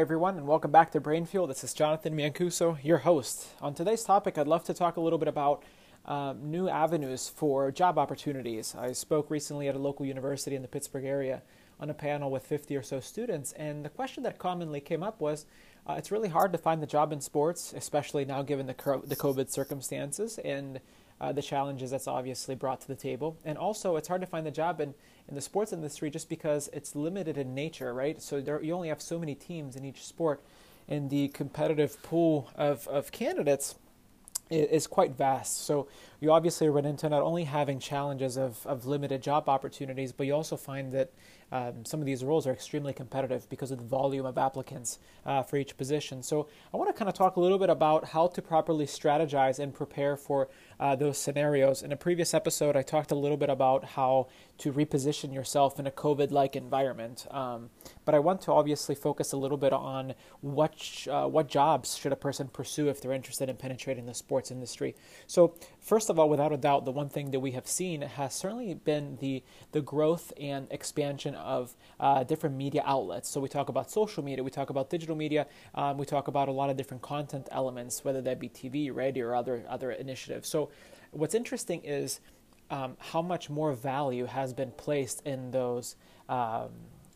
everyone, and welcome back to Brain Fuel. This is Jonathan Mancuso, your host. On today's topic, I'd love to talk a little bit about um, new avenues for job opportunities. I spoke recently at a local university in the Pittsburgh area on a panel with 50 or so students, and the question that commonly came up was uh, it's really hard to find the job in sports, especially now given the, the COVID circumstances and uh, the challenges that's obviously brought to the table. And also, it's hard to find the job in, in the sports industry just because it's limited in nature, right? So there, you only have so many teams in each sport, and the competitive pool of, of candidates is quite vast. So you obviously run into not only having challenges of, of limited job opportunities, but you also find that um, some of these roles are extremely competitive because of the volume of applicants uh, for each position. So I want to kind of talk a little bit about how to properly strategize and prepare for uh, those scenarios. In a previous episode, I talked a little bit about how to reposition yourself in a COVID like environment. Um, but I want to obviously focus a little bit on what, sh- uh, what jobs should a person pursue if they're interested in penetrating the sports industry. So, first of all, without a doubt, the one thing that we have seen has certainly been the, the growth and expansion of uh, different media outlets. So, we talk about social media, we talk about digital media, um, we talk about a lot of different content elements, whether that be TV, radio, or other, other initiatives. So, what's interesting is um, how much more value has been placed in those um,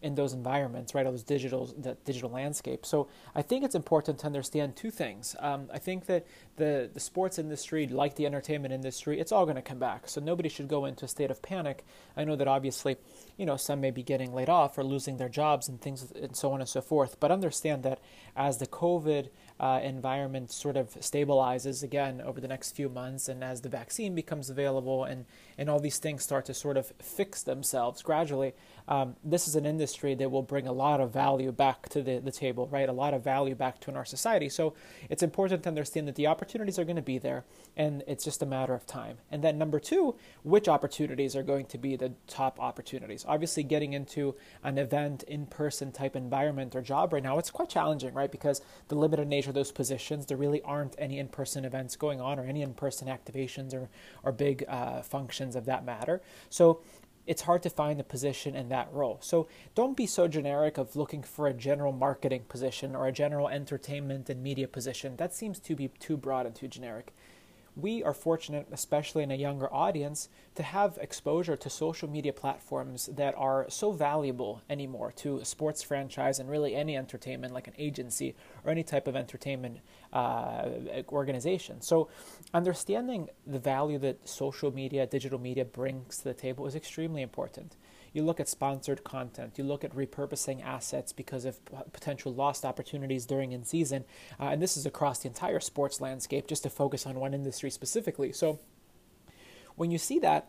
in those environments, right? All those digital the digital landscape. So I think it's important to understand two things. Um, I think that the the sports industry, like the entertainment industry, it's all going to come back. So nobody should go into a state of panic. I know that obviously, you know, some may be getting laid off or losing their jobs and things and so on and so forth. But understand that as the COVID uh, environment sort of stabilizes again over the next few months, and as the vaccine becomes available, and and all these things start to sort of fix themselves gradually, um, this is an industry that will bring a lot of value back to the, the table, right? A lot of value back to in our society. So it's important to understand that the opportunities are going to be there, and it's just a matter of time. And then number two, which opportunities are going to be the top opportunities? Obviously, getting into an event, in-person type environment or job right now, it's quite challenging, right? Because the limited nature those positions, there really aren't any in-person events going on or any in-person activations or or big uh, functions of that matter. So it's hard to find a position in that role. So don't be so generic of looking for a general marketing position or a general entertainment and media position. That seems to be too broad and too generic we are fortunate, especially in a younger audience, to have exposure to social media platforms that are so valuable anymore to a sports franchise and really any entertainment, like an agency or any type of entertainment uh, organization. So, understanding the value that social media, digital media brings to the table is extremely important. You look at sponsored content. You look at repurposing assets because of potential lost opportunities during in season. Uh, and this is across the entire sports landscape, just to focus on one industry specifically. So when you see that,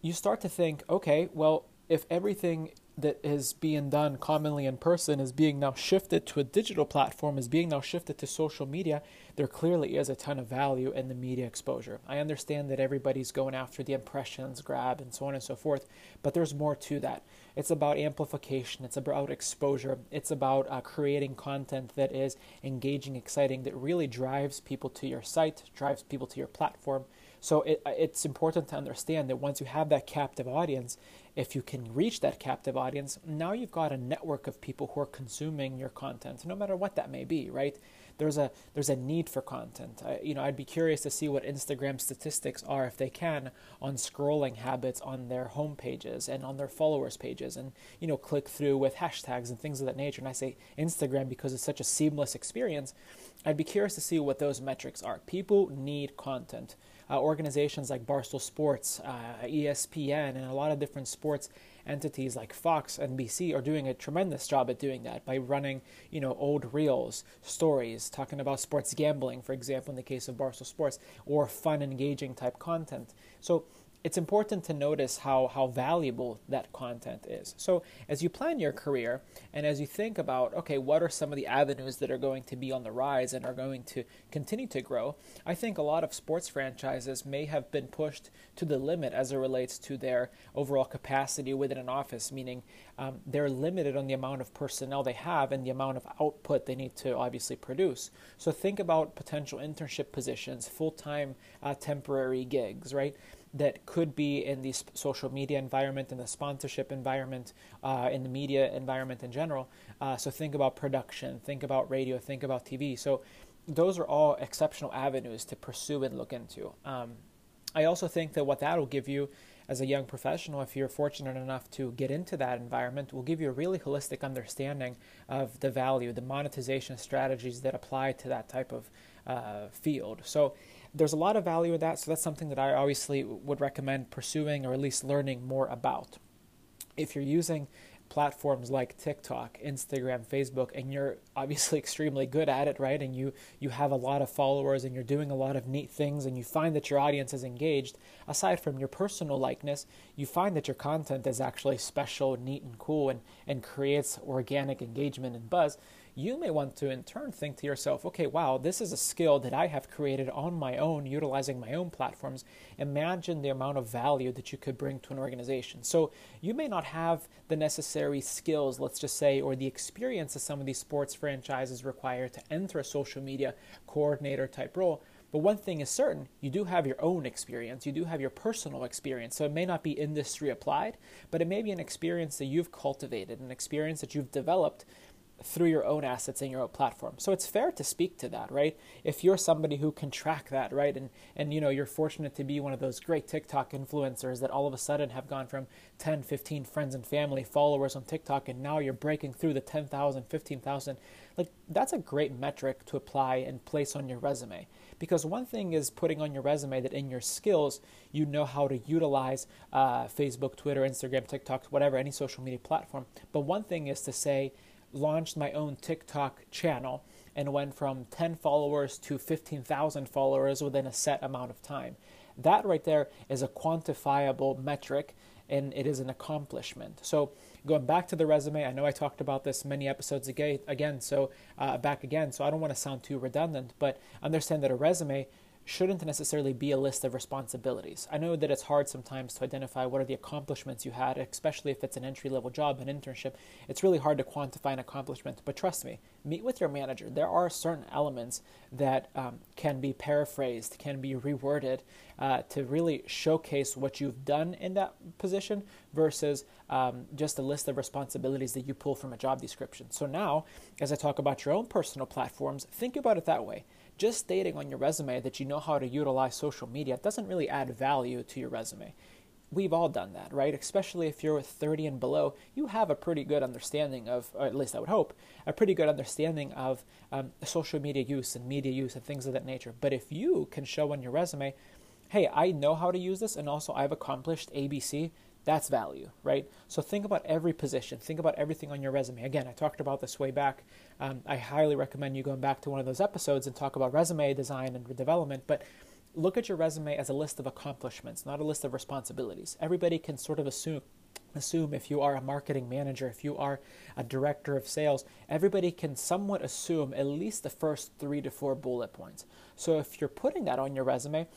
you start to think, okay, well, if everything that is being done commonly in person is being now shifted to a digital platform, is being now shifted to social media, there clearly is a ton of value in the media exposure. I understand that everybody's going after the impressions grab and so on and so forth, but there's more to that. It's about amplification, it's about exposure, it's about uh, creating content that is engaging, exciting, that really drives people to your site, drives people to your platform. So it, uh, it's important to understand that once you have that captive audience, if you can reach that captive audience, now you've got a network of people who are consuming your content, no matter what that may be, right? There's a there's a need for content. I, you know, I'd be curious to see what Instagram statistics are, if they can, on scrolling habits on their home pages and on their followers pages, and you know, click through with hashtags and things of that nature. And I say Instagram because it's such a seamless experience. I'd be curious to see what those metrics are. People need content uh, organizations like Barstool Sports, uh, ESPN, and a lot of different sports entities like Fox, NBC are doing a tremendous job at doing that by running, you know, old reels, stories, talking about sports gambling, for example, in the case of Barstool Sports, or fun, engaging type content. So it's important to notice how, how valuable that content is. So, as you plan your career and as you think about, okay, what are some of the avenues that are going to be on the rise and are going to continue to grow, I think a lot of sports franchises may have been pushed to the limit as it relates to their overall capacity within an office, meaning um, they're limited on the amount of personnel they have and the amount of output they need to obviously produce. So, think about potential internship positions, full time uh, temporary gigs, right? That could be in the social media environment, in the sponsorship environment, uh, in the media environment in general. Uh, so think about production, think about radio, think about TV. So those are all exceptional avenues to pursue and look into. Um, I also think that what that will give you as a young professional, if you're fortunate enough to get into that environment, will give you a really holistic understanding of the value, the monetization strategies that apply to that type of uh, field. So there's a lot of value in that. So that's something that I obviously would recommend pursuing or at least learning more about. If you're using platforms like TikTok, Instagram, Facebook, and you're obviously extremely good at it, right? And you you have a lot of followers and you're doing a lot of neat things and you find that your audience is engaged, aside from your personal likeness, you find that your content is actually special, neat and cool and, and creates organic engagement and buzz you may want to in turn think to yourself, okay, wow, this is a skill that I have created on my own, utilizing my own platforms. Imagine the amount of value that you could bring to an organization. So you may not have the necessary skills, let's just say, or the experience that some of these sports franchises require to enter a social media coordinator type role. But one thing is certain, you do have your own experience, you do have your personal experience. So it may not be industry applied, but it may be an experience that you've cultivated, an experience that you've developed through your own assets and your own platform. So it's fair to speak to that, right? If you're somebody who can track that, right? And and you know, you're fortunate to be one of those great TikTok influencers that all of a sudden have gone from 10, 15 friends and family followers on TikTok and now you're breaking through the 10,000, 15,000. Like that's a great metric to apply and place on your resume. Because one thing is putting on your resume that in your skills you know how to utilize uh, Facebook, Twitter, Instagram, TikTok, whatever, any social media platform. But one thing is to say launched my own TikTok channel and went from 10 followers to 15,000 followers within a set amount of time. That right there is a quantifiable metric and it is an accomplishment. So, going back to the resume, I know I talked about this many episodes ago, again, so uh, back again, so I don't want to sound too redundant, but understand that a resume shouldn't necessarily be a list of responsibilities. I know that it's hard sometimes to identify what are the accomplishments you had, especially if it's an entry level job, an internship. It's really hard to quantify an accomplishment, but trust me, meet with your manager. There are certain elements that um, can be paraphrased, can be reworded uh, to really showcase what you've done in that position versus um, just a list of responsibilities that you pull from a job description. So now, as I talk about your own personal platforms, think about it that way just stating on your resume that you know how to utilize social media doesn't really add value to your resume. We've all done that, right? Especially if you're 30 and below, you have a pretty good understanding of, or at least I would hope, a pretty good understanding of um, social media use and media use and things of that nature. But if you can show on your resume, hey, I know how to use this and also I've accomplished ABC, that's value, right? So think about every position. Think about everything on your resume. Again, I talked about this way back. Um, I highly recommend you going back to one of those episodes and talk about resume design and development. But look at your resume as a list of accomplishments, not a list of responsibilities. Everybody can sort of assume assume if you are a marketing manager, if you are a director of sales, everybody can somewhat assume at least the first three to four bullet points. So if you're putting that on your resume,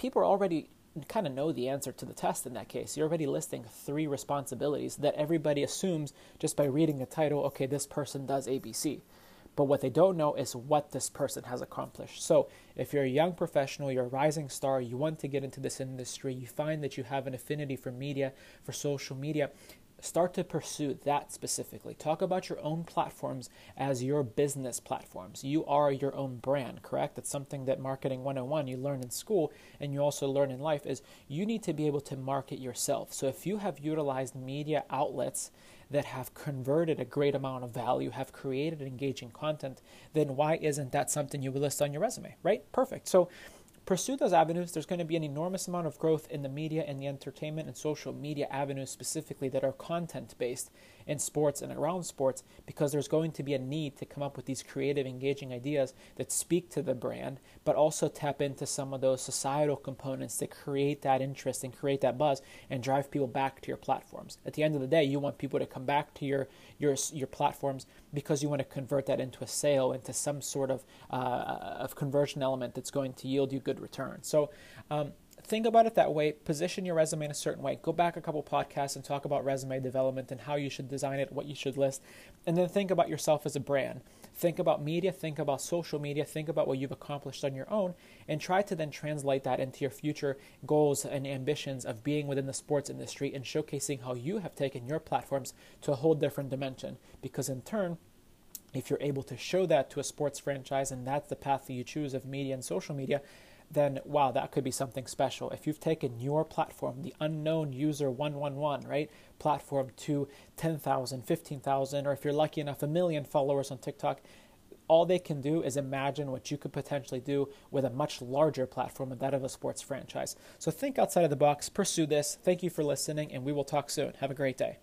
people already kind of know the answer to the test in that case. You're already listing three responsibilities that everybody assumes just by reading the title, okay, this person does ABC. But what they don't know is what this person has accomplished. So, if you're a young professional, you're a rising star, you want to get into this industry, you find that you have an affinity for media, for social media, start to pursue that specifically. Talk about your own platforms as your business platforms. You are your own brand, correct? That's something that marketing 101 you learn in school and you also learn in life is you need to be able to market yourself. So if you have utilized media outlets that have converted a great amount of value, have created engaging content, then why isn't that something you would list on your resume, right? Perfect. So pursue those avenues. There's going to be an enormous amount of growth in the media and the entertainment and social media avenues specifically that are content based in sports and around sports because there's going to be a need to come up with these creative, engaging ideas that speak to the brand, but also tap into some of those societal components that create that interest and create that buzz and drive people back to your platforms. At the end of the day, you want people to come back to your your your platforms because you want to convert that into a sale, into some sort of uh, of conversion element that's going to yield you good return. So. Um, think about it that way. Position your resume in a certain way. Go back a couple podcasts and talk about resume development and how you should design it, what you should list, and then think about yourself as a brand. Think about media, think about social media, think about what you've accomplished on your own, and try to then translate that into your future goals and ambitions of being within the sports industry and showcasing how you have taken your platforms to a whole different dimension. Because in turn, if you're able to show that to a sports franchise and that's the path that you choose of media and social media, then wow, that could be something special. If you've taken your platform, the unknown user 111, right, platform to 10,000, 15,000, or if you're lucky enough, a million followers on TikTok, all they can do is imagine what you could potentially do with a much larger platform than that of a sports franchise. So think outside of the box, pursue this. Thank you for listening, and we will talk soon. Have a great day.